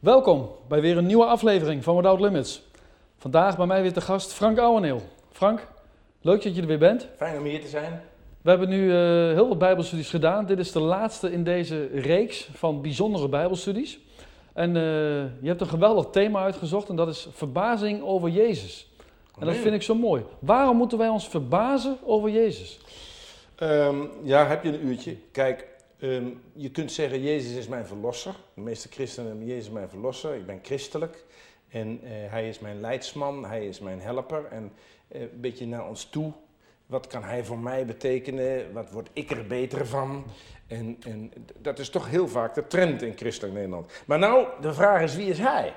Welkom bij weer een nieuwe aflevering van Without Limits. Vandaag bij mij weer te gast Frank Ouweneel. Frank, leuk dat je er weer bent. Fijn om hier te zijn. We hebben nu eh, heel wat Bijbelstudies gedaan. Dit is de laatste in deze reeks van bijzondere Bijbelstudies. En eh, je hebt een geweldig thema uitgezocht en dat is verbazing over Jezus. En dat Amen. vind ik zo mooi. Waarom moeten wij ons verbazen over Jezus? Ehm, ja, heb je een uurtje? Kijk, ehm, je kunt zeggen, Jezus is mijn verlosser. De meeste christenen hebben Jezus is mijn verlosser. Ik ben christelijk. En eh, hij is mijn leidsman, hij is mijn helper. En eh, een beetje naar ons toe. Wat kan hij voor mij betekenen? Wat word ik er beter van? En, en dat is toch heel vaak de trend in christelijk Nederland. Maar nou, de vraag is, wie is hij?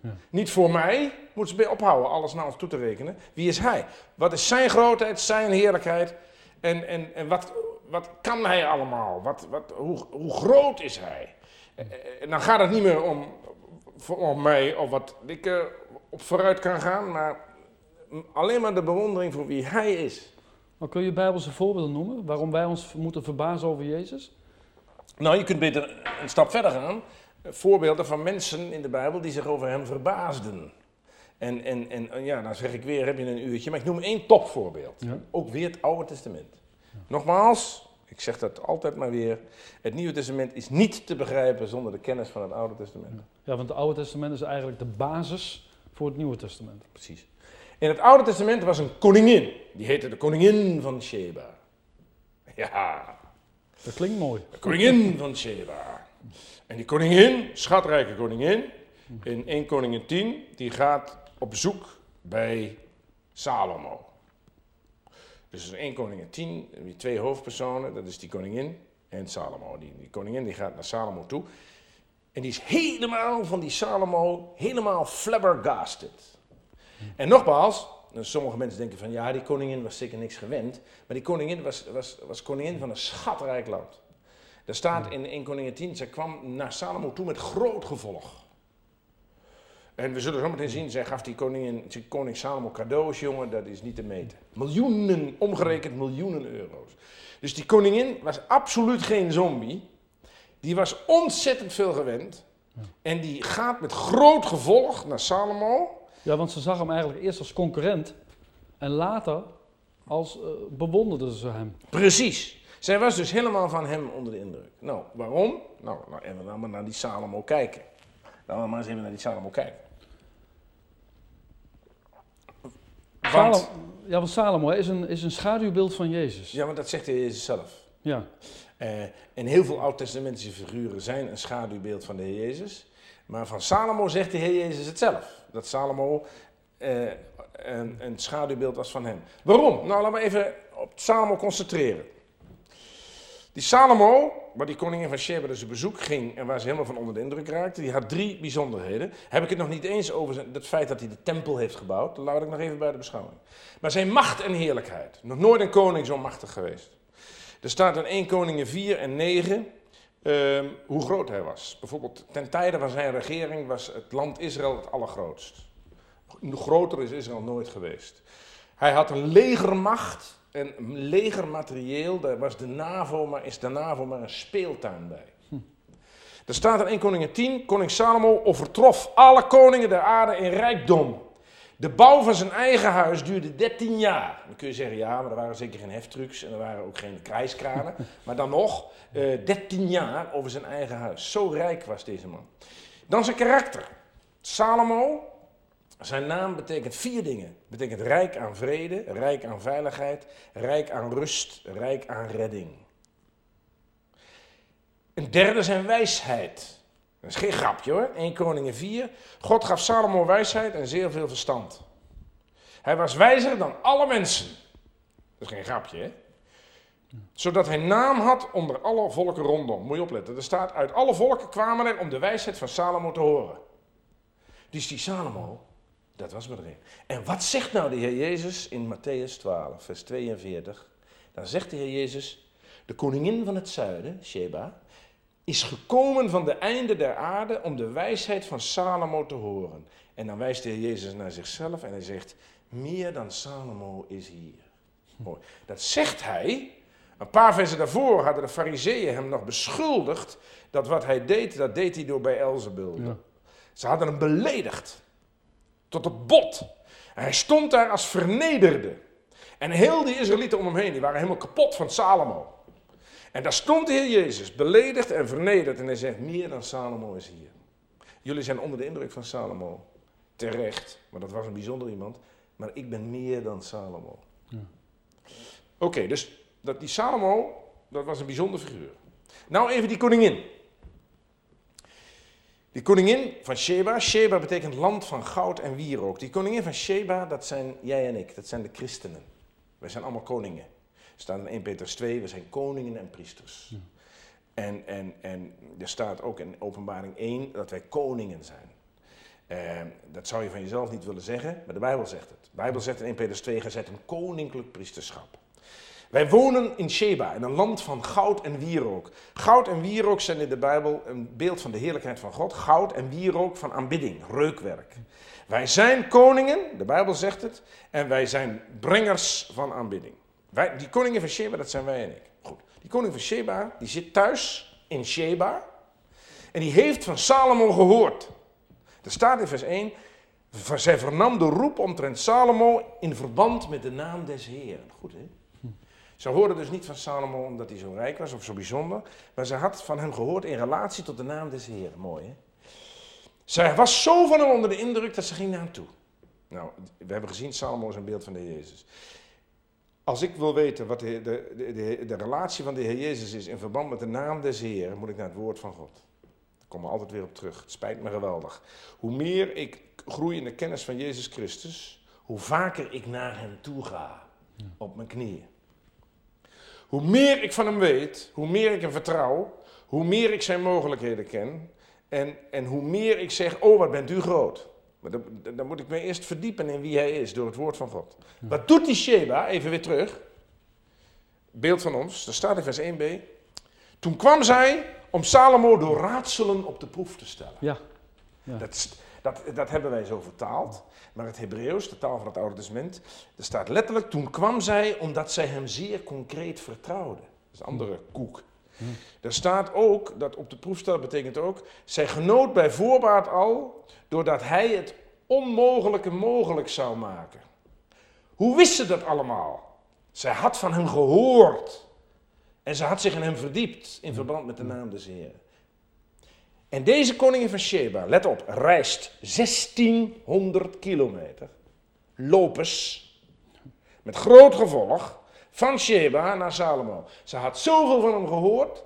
Ja. Niet voor mij, moet ze bij ophouden alles naar ons toe te rekenen. Wie is hij? Wat is zijn grootheid, zijn heerlijkheid? En, en, en wat, wat kan hij allemaal? Wat, wat, hoe, hoe groot is hij? Eh, eh, dan gaat het niet meer om, om mij of wat ik er op vooruit kan gaan, maar alleen maar de bewondering voor wie hij is. Maar kun je Bijbelse voorbeelden noemen waarom wij ons moeten verbazen over Jezus? Nou, je kunt beter een stap verder gaan. Voorbeelden van mensen in de Bijbel die zich over hem verbaasden. En, en, en ja, dan zeg ik weer, heb je een uurtje. Maar ik noem één topvoorbeeld. Ja. Ook weer het Oude Testament. Nogmaals, ik zeg dat altijd maar weer. Het Nieuwe Testament is niet te begrijpen zonder de kennis van het Oude Testament. Ja, want het Oude Testament is eigenlijk de basis voor het Nieuwe Testament. Precies. In het Oude Testament was een koningin. Die heette de koningin van Sheba. Ja, Dat klinkt mooi. de koningin van Sheba. En die koningin, schatrijke koningin, in 1 Koningin 10, die gaat op bezoek bij Salomo. Dus in 1 Koningin 10, heb je twee hoofdpersonen, dat is die koningin en Salomo. Die, die koningin die gaat naar Salomo toe. En die is helemaal van die Salomo, helemaal flabbergasted. En nogmaals, nou, sommige mensen denken van ja, die koningin was zeker niks gewend. Maar die koningin was, was, was koningin van een schatrijk land. Er staat in 1 Koningin 10, zij kwam naar Salomo toe met groot gevolg. En we zullen zo meteen zien, zij gaf die koningin, die koning Salomo cadeaus, jongen, dat is niet te meten. Miljoenen, omgerekend miljoenen euro's. Dus die koningin was absoluut geen zombie. Die was ontzettend veel gewend. En die gaat met groot gevolg naar Salomo. Ja, want ze zag hem eigenlijk eerst als concurrent en later als eh bewonderde ze hem. Precies. Zij was dus helemaal van hem onder de indruk. Nou, waarom? Nou, nou en we dan maar naar die Salomo kijken. Laten we maar eens even naar die Salomo kijken. Want, ja, want Salomo is een, is een schaduwbeeld van Jezus. ja, maar dat zegt de Jezus zelf. Ja. Eh, en heel veel oud-testamentische figuren zijn een schaduwbeeld van de Heer Jezus. Maar van Salomo zegt de Heer Jezus het zelf. Dat Salomo eh, een, een schaduwbeeld was van hem. Waarom? Nou, laten we even op Salomo concentreren. Die Salomo, waar die koningin van Sheba dus op bezoek ging en waar ze helemaal van onder de indruk raakte, die had drie bijzonderheden. Heb ik het nog niet eens over het feit dat hij de tempel heeft gebouwd, dat laat ik nog even bij de beschouwing. Maar zijn macht en heerlijkheid. Nog nooit een koning zo machtig geweest. Er staat in 1 Koningen 4 en 9 ehm, hoe groot hij was. Bijvoorbeeld ten tijde van zijn regering was het land Israël het allergrootst. Groter is Israël nooit geweest. Hij had een legermacht en legermaterieel. Daar was de NAVO, maar is de NAVO maar een speeltuin bij. Er staat in 1 Koningen 10, koning Salomo overtrof alle koningen der aarde in rijkdom. De bouw van zijn eigen huis duurde 13 jaar. Dan kun je zeggen, ja, maar er waren zeker geen heftrucks en er waren ook geen krijskranen. maar dan nog, eh 13 jaar over zijn eigen huis. Zo rijk was deze man. Dan zijn karakter. Salomo, zijn naam betekent vier dingen. Betekent rijk aan vrede, rijk aan veiligheid, rijk aan rust, rijk aan redding. Een derde zijn wijsheid. Dat is geen grapje hoor. 1 Koningen 4. God gaf Salomo wijsheid en zeer veel verstand. Hij was wijzer dan alle mensen. Dat is geen grapje hè. Zodat hij naam had onder alle volken rondom. Moet je opletten. Er staat uit alle volken kwamen er om de wijsheid van Salomo te horen. Dus die Salomo, dat was maar erin. En wat zegt nou de Heer Jezus in Matthäus 12, vers 42? Dan zegt de Heer Jezus, de koningin van het zuiden, Sheba, is gekomen van de einde der aarde om de wijsheid van Salomo te horen. En dan wijst de Heer Jezus naar zichzelf en hij zegt, meer dan Salomo is hier. Mooi. Dat zegt hij. Een paar versen daarvoor hadden de fariseeën hem nog beschuldigd dat wat hij deed, dat deed hij door bij Elzebul. Ja. Ze hadden hem beledigd. Tot het bot. En hij stond daar als vernederde. En heel die Israëlieten om hem heen, die waren helemaal kapot van Salomo. En daar stond de Heer Jezus, beledigd en vernederd. En hij zegt, meer dan Salomo is hier. Jullie zijn onder de indruk van Salomo. Terecht, maar dat was een bijzonder iemand. Maar ik ben meer dan Salomo. Ja. Oké, dus dat die Salomo, dat was een bijzonder figuur. Nou even die koningin. Die koningin van Sheba, Sheba betekent land van goud en wierook. Die koningin van Sheba, dat zijn jij en ik, dat zijn de christenen. Wij zijn allemaal koningen. Er staat in 1 Petrus 2, we zijn koningen en priesters. En, en, en er staat ook in openbaring 1 dat wij koningen zijn. Eh, dat zou je van jezelf niet willen zeggen, maar de Bijbel zegt het. De Bijbel zegt in 1 Petrus 2, je zet een koninklijk priesterschap. Wij wonen in Sheba, in een land van goud en wierook. Goud en wierook zijn in de Bijbel een beeld van de heerlijkheid van God. Goud en wierook van aanbidding, reukwerk. Wij zijn koningen, de Bijbel zegt het, en wij zijn brengers van aanbidding. Wij, die koningen van Sheba, dat zijn wij en ik. Goed. Die koning van Sheba, die zit thuis in Sheba. En die heeft van Salomo gehoord. Er staat in vers 1, zij vernam de roep omtrent Salomo in verband met de naam des Heeren. Goed hè? Ze hoorde dus niet van Salomo omdat hij zo rijk was of zo bijzonder, maar ze had van hem gehoord in relatie tot de naam des Heeren. Mooi hè? Zij was zo van hem onder de indruk dat ze ging naar hem toe. Nou, we hebben gezien, Salomo is een beeld van de Heer Jezus. Als ik wil weten wat de, de, de, de, relatie van de Heer Jezus is in verband met de naam des Heeren, moet ik naar het woord van God. Daar komen we altijd weer op terug. Het spijt me geweldig. Hoe meer ik groei in de kennis van Jezus Christus, hoe vaker ik naar hem toe ga. Op mijn knieën. Hoe meer ik van hem weet, hoe meer ik hem vertrouw, hoe meer ik zijn mogelijkheden ken. En, en hoe meer ik zeg, oh wat bent u groot. Maar dan, dan, moet ik me eerst verdiepen in wie hij is door het woord van God. Wat doet die Sheba? Even weer terug. Beeld van ons, daar staat in vers 1b. Toen kwam zij om Salomo door raadselen op de proef te stellen. Ja. ja. Dat, dat, dat hebben wij zo vertaald. Maar het Hebreeuws, de taal van het Oude Testament, er staat letterlijk: toen kwam zij omdat zij hem zeer concreet vertrouwde. Dat is een andere koek. Er staat ook, dat op de proefstel betekent ook, zij genoot bij voorbaat al, doordat hij het onmogelijke mogelijk zou maken. Hoe wist ze dat allemaal? Zij had van hem gehoord. En ze had zich in hem verdiept in verband met de naam des Heeren. En deze koningin van Sheba, let op, reist 1600 kilometer, lopers, met groot gevolg, van Sheba naar Salomo. Ze had zoveel van hem gehoord,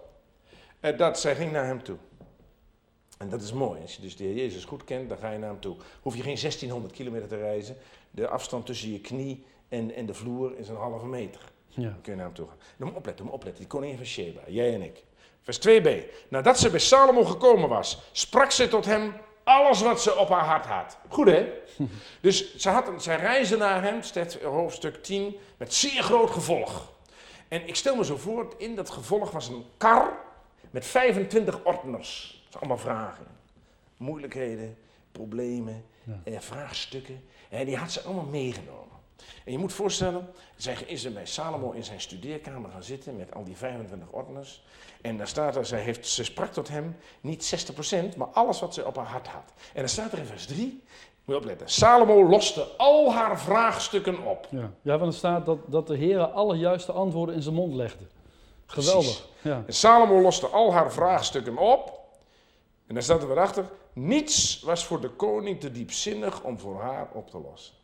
eh, dat zij ging naar hem toe. En dat is mooi, als je dus de Heer Jezus goed kent, dan ga je naar hem toe. Hoef je geen 1600 kilometer te reizen, de afstand tussen je knie en, en de vloer is een halve meter. Ja. Dan kun je naar hem toe gaan. Dan moet opletten, moet opletten, die koningin van Sheba, jij en ik. Vers 2b. Nadat ze bij Salomo gekomen was, sprak ze tot hem alles wat ze op haar hart had. Goed hè? Dus ze, had, zij reisde naar hem, staat hoofdstuk 10, met zeer groot gevolg. En ik stel me zo voor, in dat gevolg was een kar met 25 ordners. Dat zijn allemaal vragen. Moeilijkheden, problemen, ja. vraagstukken. En die had ze allemaal meegenomen. En je moet voorstellen, zij is er bij Salomo in zijn studeerkamer gaan zitten met al die 25 ordners. En daar staat er, zij heeft, ze sprak tot hem niet 60%, maar alles wat ze op haar hart had. En dan staat er in vers 3, moet je opletten, Salomo loste al haar vraagstukken op. Ja, ja want er staat dat, dat de Heer alle juiste antwoorden in zijn mond legde. Geweldig. Ja. En Salomo loste al haar vraagstukken op. En dan staat er weer achter, niets was voor de koning te diepzinnig om voor haar op te lossen.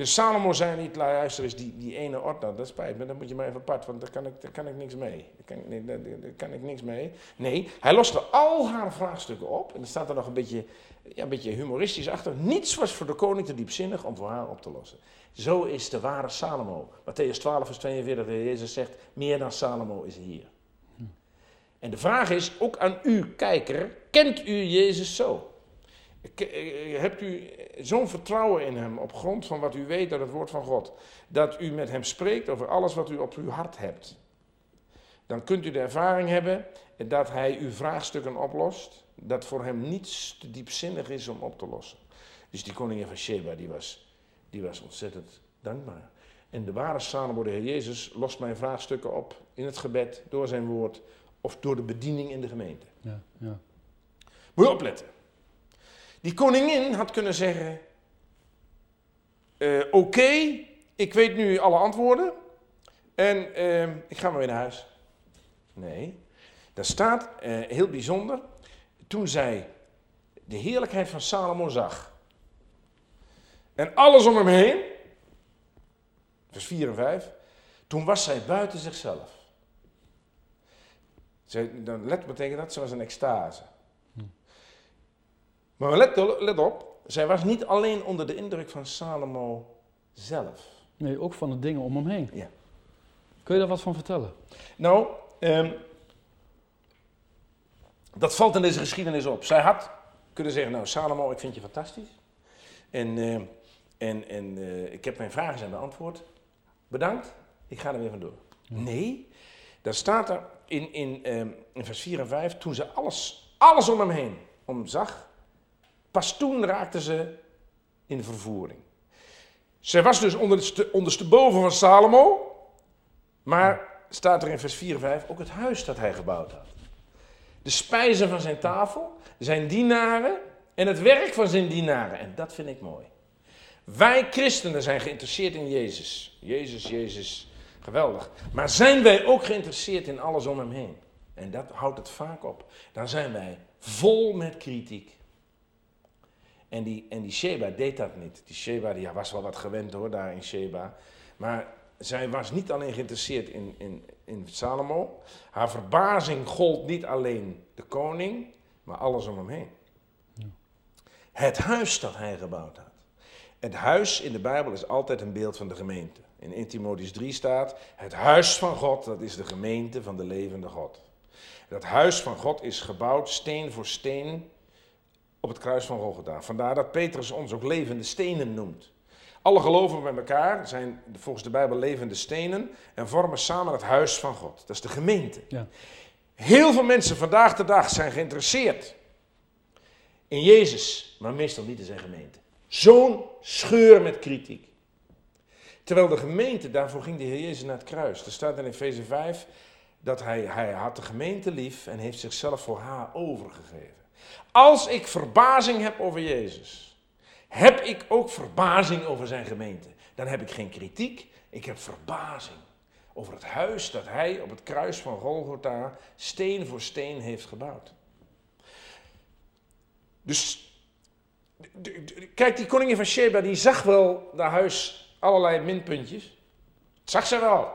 Dus Salomo zei niet, luister eens, die, die ene ordner, dat spijt me, dan moet je maar even apart, want daar kan ik, daar kan ik niks mee. Daar kan, nee, daar, daar kan ik niks mee. Nee, hij loste al haar vraagstukken op, en er staat er nog een beetje, ja, een beetje humoristisch achter. Niets was voor de koning te diepzinnig om voor haar op te lossen. Zo is de ware Salomo. Matthäus 12, vers 42, waar Jezus zegt, meer dan Salomo is hier. En de vraag is, ook aan u, kijker, kent u Jezus zo? Eh, hebt u zo'n vertrouwen in hem op grond van wat u weet uit het woord van God, dat u met hem spreekt over alles wat u op uw hart hebt? Dan kunt u de ervaring hebben dat hij uw vraagstukken oplost, dat voor hem niets te diepzinnig is om op te lossen. Dus die koningin van Sheba, die was, die was ontzettend dankbaar. En de ware Salomo, de Heer Jezus, lost mijn vraagstukken op in het gebed, door zijn woord of door de bediening in de gemeente. Ja, ja. Moet je opletten. Die koningin had kunnen zeggen: eh, Oké, ik weet nu alle antwoorden en eh, ik ga maar weer naar huis. Nee, daar staat eh, heel bijzonder. Toen zij de heerlijkheid van Salomo zag en alles om hem heen, vers 4 en 5, toen was zij buiten zichzelf. Zij, dan let betekent dat, ze was een extase. Maar let, let op, zij was niet alleen onder de indruk van Salomo zelf. Nee, ook van de dingen om hem heen. Ja. Kun je daar wat van vertellen? Nou, ehm, dat valt in deze geschiedenis op. Zij had kunnen zeggen, nou Salomo, ik vind je fantastisch. En, ehm, en, en eh, ik heb mijn vragen zijn beantwoord. Bedankt, ik ga er weer vandoor. Nee, daar staat er in, in, ehm, in vers 4 en 5, toen ze alles, alles om hem heen omzag, pas toen raakte ze in vervoering. Zij was dus onderste, ondersteboven van Salomo, maar staat er in vers 4 en 5 ook het huis dat hij gebouwd had. De spijzen van zijn tafel, zijn dienaren en het werk van zijn dienaren. En dat vind ik mooi. Wij christenen zijn geïnteresseerd in Jezus. Jezus, Jezus, geweldig. Maar zijn wij ook geïnteresseerd in alles om hem heen? En dat houdt het vaak op. Dan zijn wij vol met kritiek. En die, en die Sheba deed dat niet. Die Sheba die was wel wat gewend hoor, daar in Sheba. Maar zij was niet alleen geïnteresseerd in, in, in Salomo. Haar verbazing gold niet alleen de koning, maar alles om hem heen. Het huis dat hij gebouwd had. Het huis in de Bijbel is altijd een beeld van de gemeente. In 1 Timotheüs 3 staat, het huis van God, dat is de gemeente van de levende God. Dat huis van God is gebouwd steen voor steen op het kruis van Golgotha. Vandaar dat Petrus ons ook levende stenen noemt. Alle geloven bij elkaar zijn volgens de Bijbel levende stenen en vormen samen het huis van God. Dat is de gemeente. Ja. Heel veel mensen vandaag de dag zijn geïnteresseerd in Jezus, maar meestal niet in zijn gemeente. Zo'n scheur met kritiek. Terwijl de gemeente, daarvoor ging de Heer Jezus naar het kruis. Er staat in Efeze 5 dat hij, hij had de gemeente lief en heeft zichzelf voor haar overgegeven. Als ik verbazing heb over Jezus, heb ik ook verbazing over zijn gemeente. Dan heb ik geen kritiek, ik heb verbazing over het huis dat hij op het kruis van Golgotha steen voor steen heeft gebouwd. Dus kijk, die koningin van Sheba die zag wel dat huis allerlei minpuntjes. Dat zag ze wel.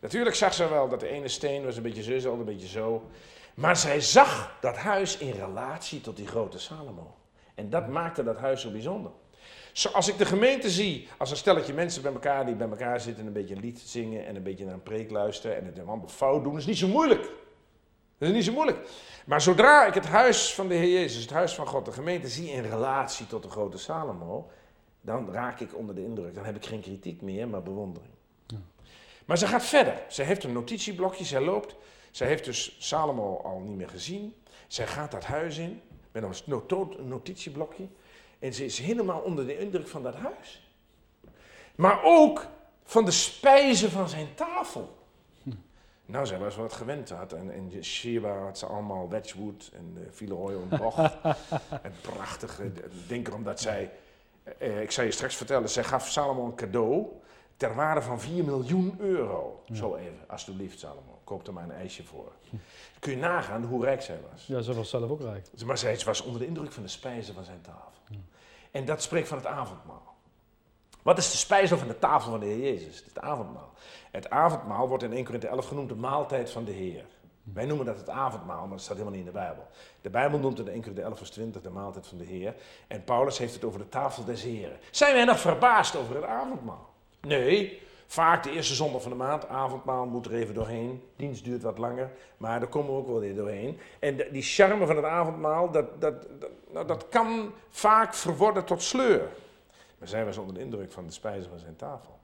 Natuurlijk zag ze wel dat de ene steen was een beetje zo, de andere een beetje zo. Maar zij zag dat huis in relatie tot die grote Salomo. En dat maakte dat huis zo bijzonder. Zoals ik de gemeente zie, als een stelletje mensen bij elkaar die bij elkaar zitten en een beetje een lied zingen en een beetje naar een preek luisteren en het allemaal fout doen, is niet zo moeilijk. Dat is niet zo moeilijk. Maar zodra ik het huis van de Heer Jezus, het huis van God, de gemeente zie in relatie tot de grote Salomo, dan raak ik onder de indruk. Dan heb ik geen kritiek meer, maar bewondering. Ja. Maar ze gaat verder. Ze heeft een notitieblokje, zij loopt. Zij heeft dus Salomo al niet meer gezien. Zij gaat dat huis in met een notitieblokje. En ze is helemaal onder de indruk van dat huis. Maar ook van de spijzen van zijn tafel. Hm. Nou, zij was wat gewend. Had. En in Sheba had ze allemaal Wedgwood en uh, Villeroy en Boch. en prachtige denk omdat zij... Uh, ik zal je straks vertellen, zij gaf Salomo een cadeau ter waarde van 4 miljoen euro. Zo even, alsjeblieft Salomo, koop er maar een ijsje voor. Kun je nagaan hoe rijk zij was. Ja, ze was zelf ook rijk. Maar zij was onder de indruk van de spijzen van zijn tafel. En dat spreekt van het avondmaal. Wat is de spijzel van de tafel van de Heer Jezus? Het avondmaal. Het avondmaal wordt in 1 Corinthië 11 genoemd de maaltijd van de Heer. Wij noemen dat het avondmaal, maar dat staat helemaal niet in de Bijbel. De Bijbel noemt het in 1 Corinthië 11 vers 20 de maaltijd van de Heer. En Paulus heeft het over de tafel des Heren. Zijn wij nog verbaasd over het avondmaal? Nee, vaak de eerste zondag van de maand, avondmaal moet er even doorheen. Dienst duurt wat langer, maar daar komen we ook wel weer doorheen. En die charme van het avondmaal, dat, dat, dat, dat kan vaak verworden tot sleur. Maar zij was onder de indruk van de spijzen van zijn tafel.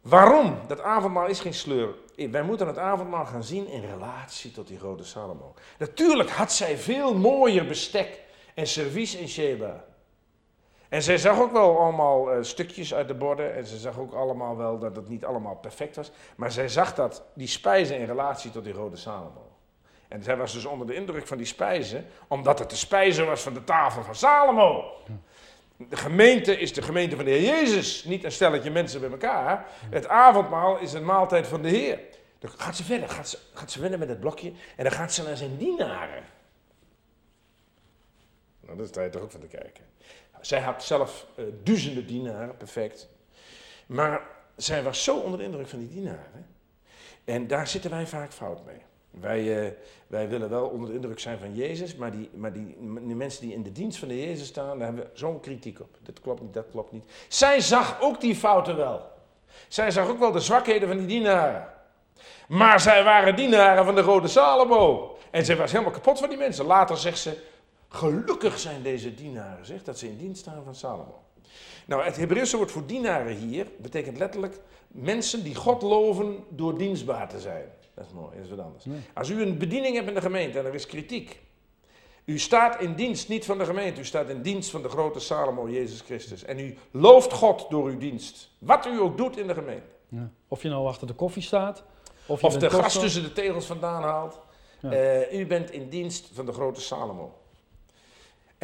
Waarom? Dat avondmaal is geen sleur. Wij moeten het avondmaal gaan zien in relatie tot die grote Salomo. Natuurlijk had zij veel mooier bestek en servies in Sheba. En zij zag ook wel allemaal uh, stukjes uit de borden. En ze zag ook allemaal wel dat het niet allemaal perfect was. Maar zij zag dat, die spijzen in relatie tot die rode Salomo. En zij was dus onder de indruk van die spijzen, omdat het de spijze was van de tafel van Salomo. De gemeente is de gemeente van de Heer Jezus, niet een stelletje mensen bij elkaar. Het avondmaal is een maaltijd van de Heer. Dan gaat ze verder, gaat ze, gaat ze met het blokje en dan gaat ze naar zijn dienaren. Nou, dat is tijd toch ook van te kijken. Zij had zelf uh, duizenden dienaren, perfect. Maar zij was zo onder de indruk van die dienaren. En daar zitten wij vaak fout mee. Wij, uh, wij willen wel onder de indruk zijn van Jezus, maar, die, maar die mensen die in de dienst van de Jezus staan, daar hebben we zo'n kritiek op. Dat klopt niet, dat klopt niet. Zij zag ook die fouten wel. Zij zag ook wel de zwakheden van die dienaren. Maar zij waren dienaren van de Rode Salomo. En zij was helemaal kapot van die mensen. Later zegt ze, gelukkig zijn deze dienaren, zegt dat ze in dienst staan van Salomo. Nou, het Hebreeuwse woord voor dienaren hier betekent letterlijk mensen die God loven door dienstbaar te zijn. Dat is mooi, dat is wat anders. Als u een bediening hebt in de gemeente en er is kritiek. U staat in dienst niet van de gemeente, u staat in dienst van de grote Salomo, Jezus Christus. En u looft God door uw dienst. Wat u ook doet in de gemeente. Ja. Of je nou achter de koffie staat. Of, je of de gras tussen de tegels vandaan haalt. Uh, u bent in dienst van de grote Salomo.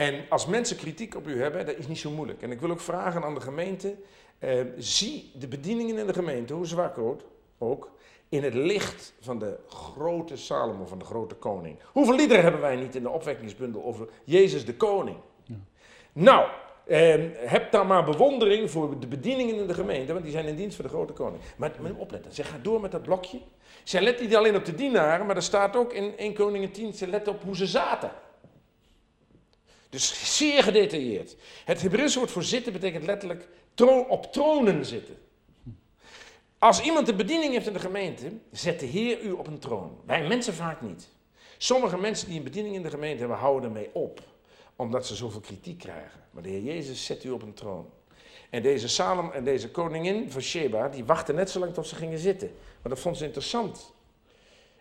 En als mensen kritiek op u hebben, dat is niet zo moeilijk. En ik wil ook vragen aan de gemeente, uh, zie de bedieningen in de gemeente, hoe zwak ook, in het licht van de grote Salomo, van de grote koning. Hoeveel liederen hebben wij niet in de opwekkingsbundel over Jezus de koning? Ja. Nou, eh, heb dan maar bewondering voor de bedieningen in de gemeente, want die zijn in dienst voor de grote koning. Maar, maar opletten, ze gaat door met dat blokje. Zij let niet alleen op de dienaren, maar er staat ook in 1 Koningin 10, ze let op hoe ze zaten. Dus zeer gedetailleerd. Het Hebreeuwse woord voor zitten betekent letterlijk op tronen zitten. Als iemand de bediening heeft in de gemeente, zet de Heer u op een troon. Wij mensen vaak niet. Sommige mensen die een bediening in de gemeente hebben, houden ermee op. Omdat ze zoveel kritiek krijgen. Maar de Heer Jezus zet u op een troon. En deze Salem en deze koningin van Sheba, die wachten net zo lang tot ze gingen zitten. Maar dat vond ze interessant.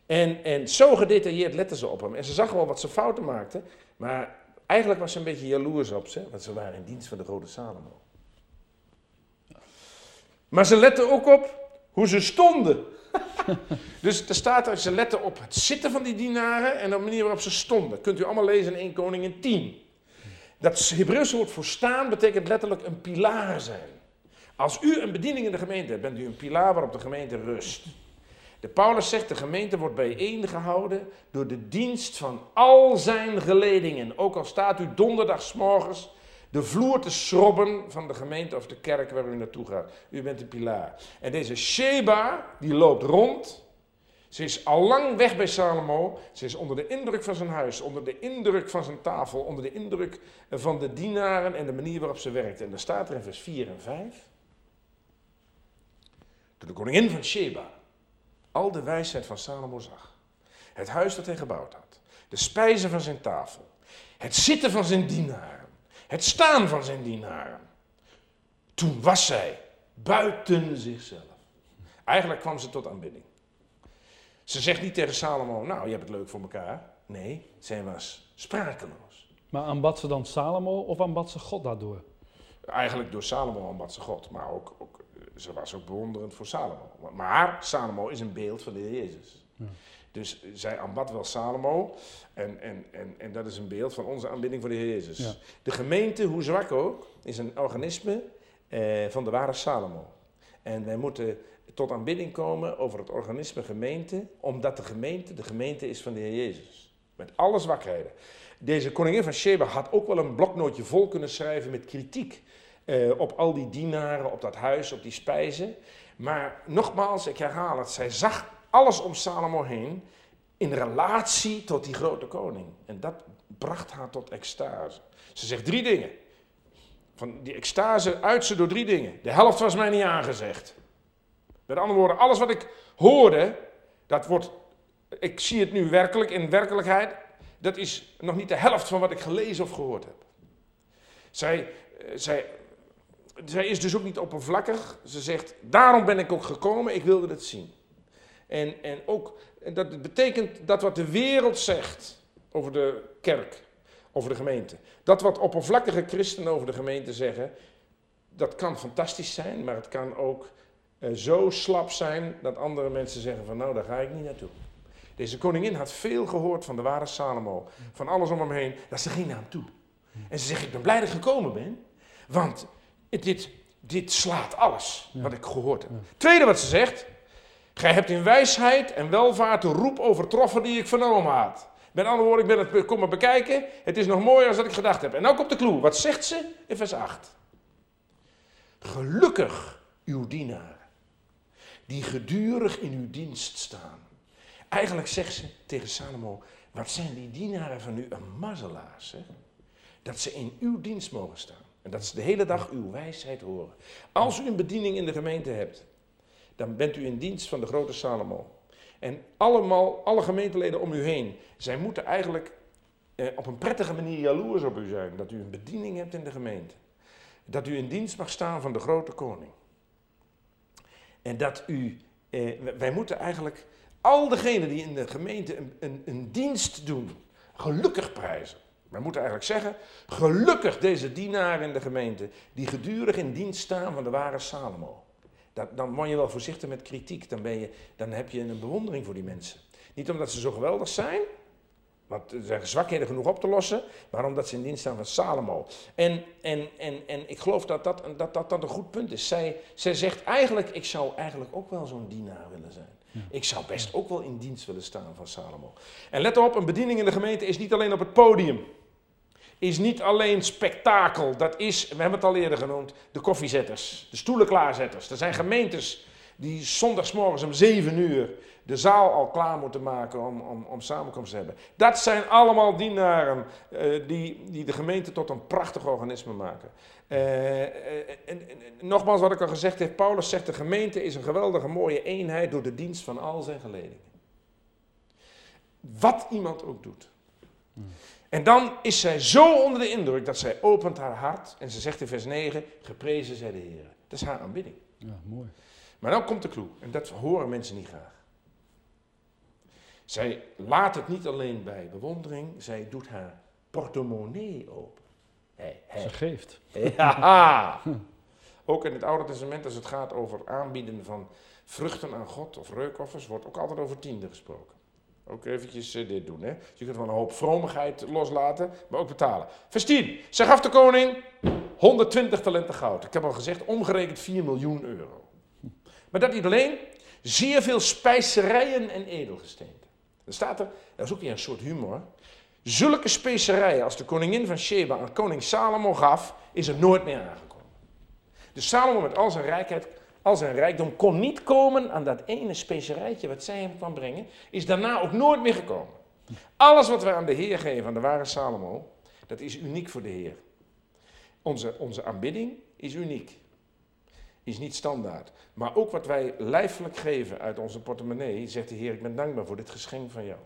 En, en zo gedetailleerd letten ze op hem. En ze zag wel wat ze fouten maakten. Maar Eigenlijk was ze een beetje jaloers op ze, want ze waren in dienst van de Rode Salomo. Maar ze letten ook op hoe ze stonden. dus er staat er, ze letten op het zitten van die dienaren en de manier waarop ze stonden. Kunt u allemaal lezen in 1 Koningin 10. Dat Hebreeuwse woord voor staan betekent letterlijk een pilaar zijn. Als u een bediening in de gemeente hebt, bent u een pilaar waarop de gemeente rust. De Paulus zegt, de gemeente wordt bijeengehouden door de dienst van al zijn geledingen. Ook al staat u donderdagsmorgens de vloer te schrobben van de gemeente of de kerk waar u naartoe gaat. U bent de pilaar. En deze Sheba, die loopt rond. Ze is al lang weg bij Salomo. Ze is onder de indruk van zijn huis, onder de indruk van zijn tafel, onder de indruk van de dienaren en de manier waarop ze werkt. En daar staat er in vers 4 en 5. De koningin van Sheba al de wijsheid van Salomo zag. Het huis dat hij gebouwd had. De spijzen van zijn tafel. Het zitten van zijn dienaren. Het staan van zijn dienaren. Toen was zij buiten zichzelf. Eigenlijk kwam ze tot aanbidding. Ze zegt niet tegen Salomo, nou je hebt het leuk voor elkaar. Nee, zij was sprakeloos. Maar aanbad ze dan Salomo of aanbad ze God daardoor? Eigenlijk door Salomo aanbad ze God, maar ook, ook ze was ook bewonderend voor Salomo. Maar Salomo is een beeld van de Heer Jezus. Ja. Dus zij aanbad wel Salomo. En, en, en, en dat is een beeld van onze aanbidding voor de Heer Jezus. De gemeente, hoe zwak ook, is een organisme eh, van de ware Salomo. En wij moeten tot aanbidding komen over het organisme gemeente, omdat de gemeente de gemeente is van de Heer Jezus. Met alle zwakheden. Deze koningin van Sheba had ook wel een bloknootje vol kunnen schrijven met kritiek uh, op al die dienaren, op dat huis, op die spijzen. Maar nogmaals, ik herhaal het, zij zag alles om Salomo heen in relatie tot die grote koning. En dat bracht haar tot extase. Ze zegt drie dingen. Van die extase uit ze door drie dingen. De helft was mij niet aangezegd. Met andere woorden, alles wat ik hoorde, dat wordt, ik zie het nu werkelijk in werkelijkheid, dat is nog niet de helft van wat ik gelezen of gehoord heb. Zij, eh, zij zij is dus ook niet oppervlakkig. Ze zegt, daarom ben ik ook gekomen, ik wilde het zien. En, en ook, dat betekent dat wat de wereld zegt over de kerk, over de gemeente. Dat wat oppervlakkige christenen over de gemeente zeggen, dat kan fantastisch zijn, maar het kan ook uh, zo slap zijn dat andere mensen zeggen van nou, daar ga ik niet naartoe. Deze koningin had veel gehoord van de ware Salomo, van alles om hem heen, dat ze ging naar hem toe. En ze zegt, ik ben blij dat ik gekomen ben, want dit, dit slaat alles wat ik gehoord heb. Tweede wat ze zegt, gij hebt in wijsheid en welvaart de roep overtroffen die ik vernomen had. Met andere woorden, ik ben het komen bekijken, het is nog mooier dan ik gedacht heb. En nou komt de clue, wat zegt ze in vers 8? Gelukkig uw dienaren, die gedurig in uw dienst staan. Eigenlijk zegt ze tegen Salomo, wat zijn die dienaren van u een mazzelaars, hè? Dat ze in uw dienst mogen staan. Dat ze de hele dag uw wijsheid horen. Als u een bediening in de gemeente hebt, dan bent u in dienst van de grote Salomo. En allemaal, alle gemeenteleden om u heen, zij moeten eigenlijk eh, op een prettige manier jaloers op u zijn. Dat u een bediening hebt in de gemeente. Dat u in dienst mag staan van de grote koning. En dat u, eh, wij moeten eigenlijk al degenen die in de gemeente een, een, een dienst doen, gelukkig prijzen. Wij moeten eigenlijk zeggen, gelukkig deze dienaren in de gemeente, die gedurig in dienst staan van de ware Salomo. Dat, dan word je wel voorzichtig met kritiek, dan, ben je, dan heb je een bewondering voor die mensen. Niet omdat ze zo geweldig zijn, want er zijn zwakheden genoeg op te lossen, maar omdat ze in dienst staan van Salomo. En, en, en, en ik geloof dat dat, dat, dat, dat een goed punt is. Zij, zij zegt eigenlijk, ik zou eigenlijk ook wel zo'n dienaar willen zijn. Ik zou best ook wel in dienst willen staan van Salomo. En let op, een bediening in de gemeente is niet alleen op het podium. Is niet alleen spektakel. Dat is, we hebben het al eerder genoemd, de koffiezetters, de stoelen klaarzetters. Er zijn gemeentes die zondagsmorgens om zeven uur de zaal al klaar moeten maken om, om, om samenkomst te hebben. Dat zijn allemaal dienaren uh, die, die de gemeente tot een prachtig organisme maken. Uh, en, en, nogmaals wat ik al gezegd heb, Paulus zegt de gemeente is een geweldige mooie eenheid door de dienst van al zijn geledingen. Wat iemand ook doet. En dan is zij zo onder de indruk dat zij opent haar hart en ze zegt in vers 9, geprezen zij de Heer. Dat is haar aanbidding. Ja, mooi. Maar dan komt de clue en dat horen mensen niet graag. Zij laat het niet alleen bij bewondering, zij doet haar portemonnee open. Hey, hey. Ze geeft. Ja. Ook in het Oude Testament, als het gaat over aanbieden van vruchten aan God of reukoffers, wordt ook altijd over tiende gesproken. Ook eventjes uh, dit doen. Hè? je kunt wel een hoop vromigheid loslaten, maar ook betalen. Vers 10. Zij gaf de koning 120 talenten goud. Ik heb al gezegd, omgerekend 4 miljoen euro. Maar dat niet alleen, zeer veel spijzerijen en edelgesteenten. Dan staat er, dat is ook weer een soort humor. Zulke specerijen als de koningin van Sheba aan koning Salomo gaf, is er nooit meer aangekomen. Dus Salomo met al zijn rijkheid, al zijn rijkdom kon niet komen aan dat ene specerijtje wat zij hem kwam brengen, is daarna ook nooit meer gekomen. Alles wat wij aan de Heer geven, aan de ware Salomo, dat is uniek voor de Heer. Onze, onze aanbidding is uniek. Is niet standaard. Maar ook wat wij lijfelijk geven uit onze portemonnee, zegt de Heer, ik ben dankbaar voor dit geschenk van jou.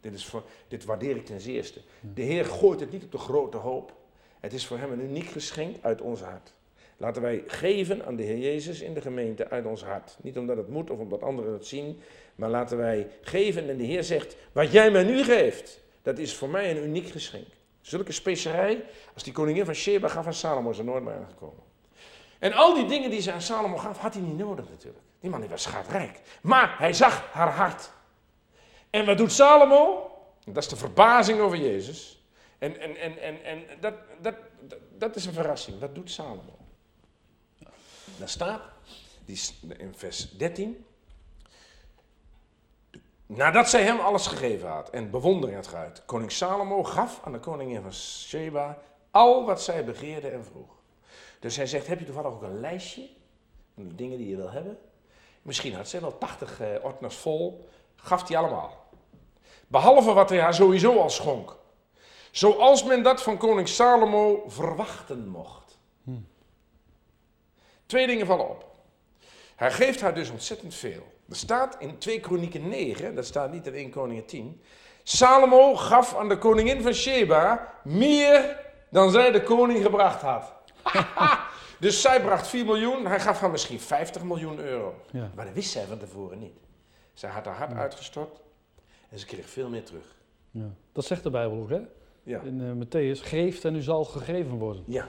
Dit, is voor, dit waardeer ik ten zeerste. De Heer gooit het niet op de grote hoop. Het is voor Hem een uniek geschenk uit ons hart. Laten wij geven aan de Heer Jezus in de gemeente uit ons hart. Niet omdat het moet of omdat anderen het zien, maar laten wij geven. En de Heer zegt, wat jij mij nu geeft, dat is voor mij een uniek geschenk. Zulke specerij, als die koningin van Sheba gaf aan Salomo, is er nooit meer aangekomen. En al die dingen die ze aan Salomo gaf, had hij niet nodig natuurlijk. Die man was schatrijk. Maar hij zag haar hart. En wat doet Salomo? Dat is de verbazing over Jezus. En, en, en, en, en dat, dat, dat, dat is een verrassing. Wat doet Salomo? Daar staat die, in vers 13. Nadat zij hem alles gegeven had en bewondering had geuit, koning Salomo gaf aan de koningin van Sheba al wat zij begeerde en vroeg. Dus hij zegt, heb je toevallig ook een lijstje van de dingen die je wil hebben? Misschien had ze wel 80 uh, ordners vol, gaf hij allemaal. Behalve wat hij haar sowieso al schonk. Zoals men dat van koning Salomo verwachten mocht. Twee dingen vallen op. Hij geeft haar dus ontzettend veel. Er staat in 2 Kronieken 9, dat staat niet in 1 Koningen 10. Salomo gaf aan de koningin van Sheba meer dan zij de koning gebracht had. dus zij bracht 4 miljoen, hij gaf haar misschien 50 miljoen euro. Ja. Maar dat wist zij van tevoren niet. Zij had haar hart uitgestort en ze kreeg veel meer terug. Ja. Dat zegt de Bijbel ook, hè? Ja. In uh, Matthäus, geeft en u zal gegeven worden. Ja,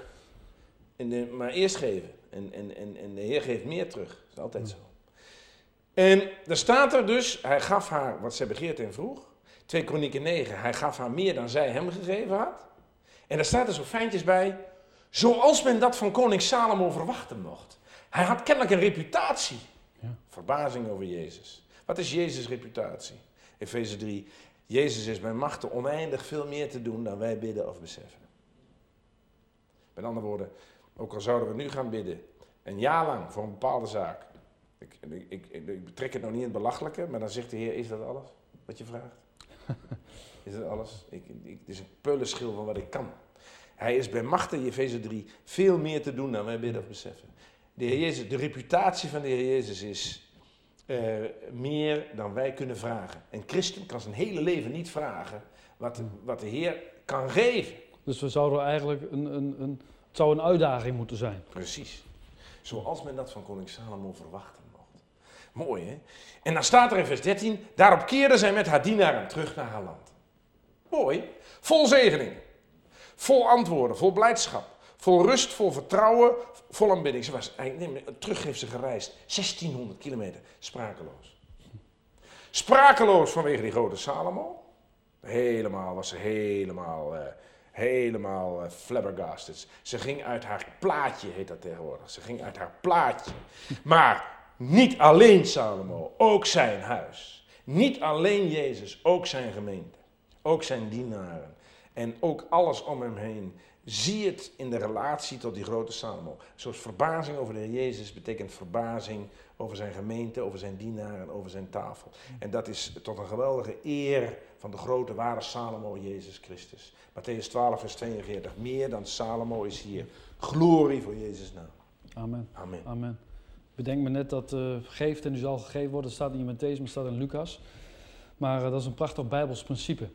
en, maar eerst geven. En, en, en, en de Heer geeft meer terug. Dat is altijd zo. En er staat er dus, hij gaf haar wat zij begeerte en vroeg. 2 Kronieken 9, hij gaf haar meer dan zij hem gegeven had. En daar staat er zo fijntjes bij, zoals men dat van koning Salomo verwachten mocht. Hij had kennelijk een reputatie. Ja. Verbazing over Jezus. Wat is Jezus' reputatie? Efeze 3, Jezus is bij machten oneindig veel meer te doen dan wij bidden of beseffen. Met andere woorden, ook al zouden we nu gaan bidden, een jaar lang voor een bepaalde zaak. Ik, ik, ik, ik betrek het nou niet in het belachelijke, maar dan zegt de Heer, is dat alles wat je vraagt? Is dat alles? Ik, ik, het is een pullenschil van wat ik kan. Hij is bij machten, Efeze 3, veel meer te doen dan wij bidden of beseffen. De, Heer Jezus, de reputatie van de Heer Jezus is eh, meer dan wij kunnen vragen. Een christen kan zijn hele leven niet vragen wat, wat de Heer kan geven. Dus we zouden eigenlijk een, een, een, zou een uitdaging moeten zijn. Precies. Zoals men dat van koning Salomo verwachten mocht. Mooi hè? En dan staat er in vers 13, daarop keerde zij met haar dienaren terug naar haar land. Mooi. Vol zegeningen. Vol antwoorden, vol blijdschap. Vol rust, vol vertrouwen, vol aanbidding. Ze was, nee, terug heeft ze gereisd. 1600 kilometer. Sprakeloos. Sprakeloos vanwege die grote Salomo. Helemaal, was ze helemaal, uh, helemaal uh, flabbergasted. Ze ging uit haar plaatje, heet dat tegenwoordig. Ze ging uit haar plaatje. Maar niet alleen Salomo, ook zijn huis. Niet alleen Jezus, ook zijn gemeente. Ook zijn dienaren. En ook alles om hem heen. Zie het in de relatie tot die grote Salomo. Zoals verbazing over de Jezus betekent verbazing over zijn gemeente, over zijn dienaren, over zijn tafel. En dat is tot een geweldige eer van de grote ware Salomo, Jezus Christus. Matthäus 12, vers 42. Meer dan Salomo is hier. Glorie voor Jezus naam. Amen. Amen. Amen. Bedenk me net dat uh, geeft en u zal gegeven worden. Staat niet in Matthäus, maar staat in Lucas. Maar uh, dat is een prachtig Bijbels principe.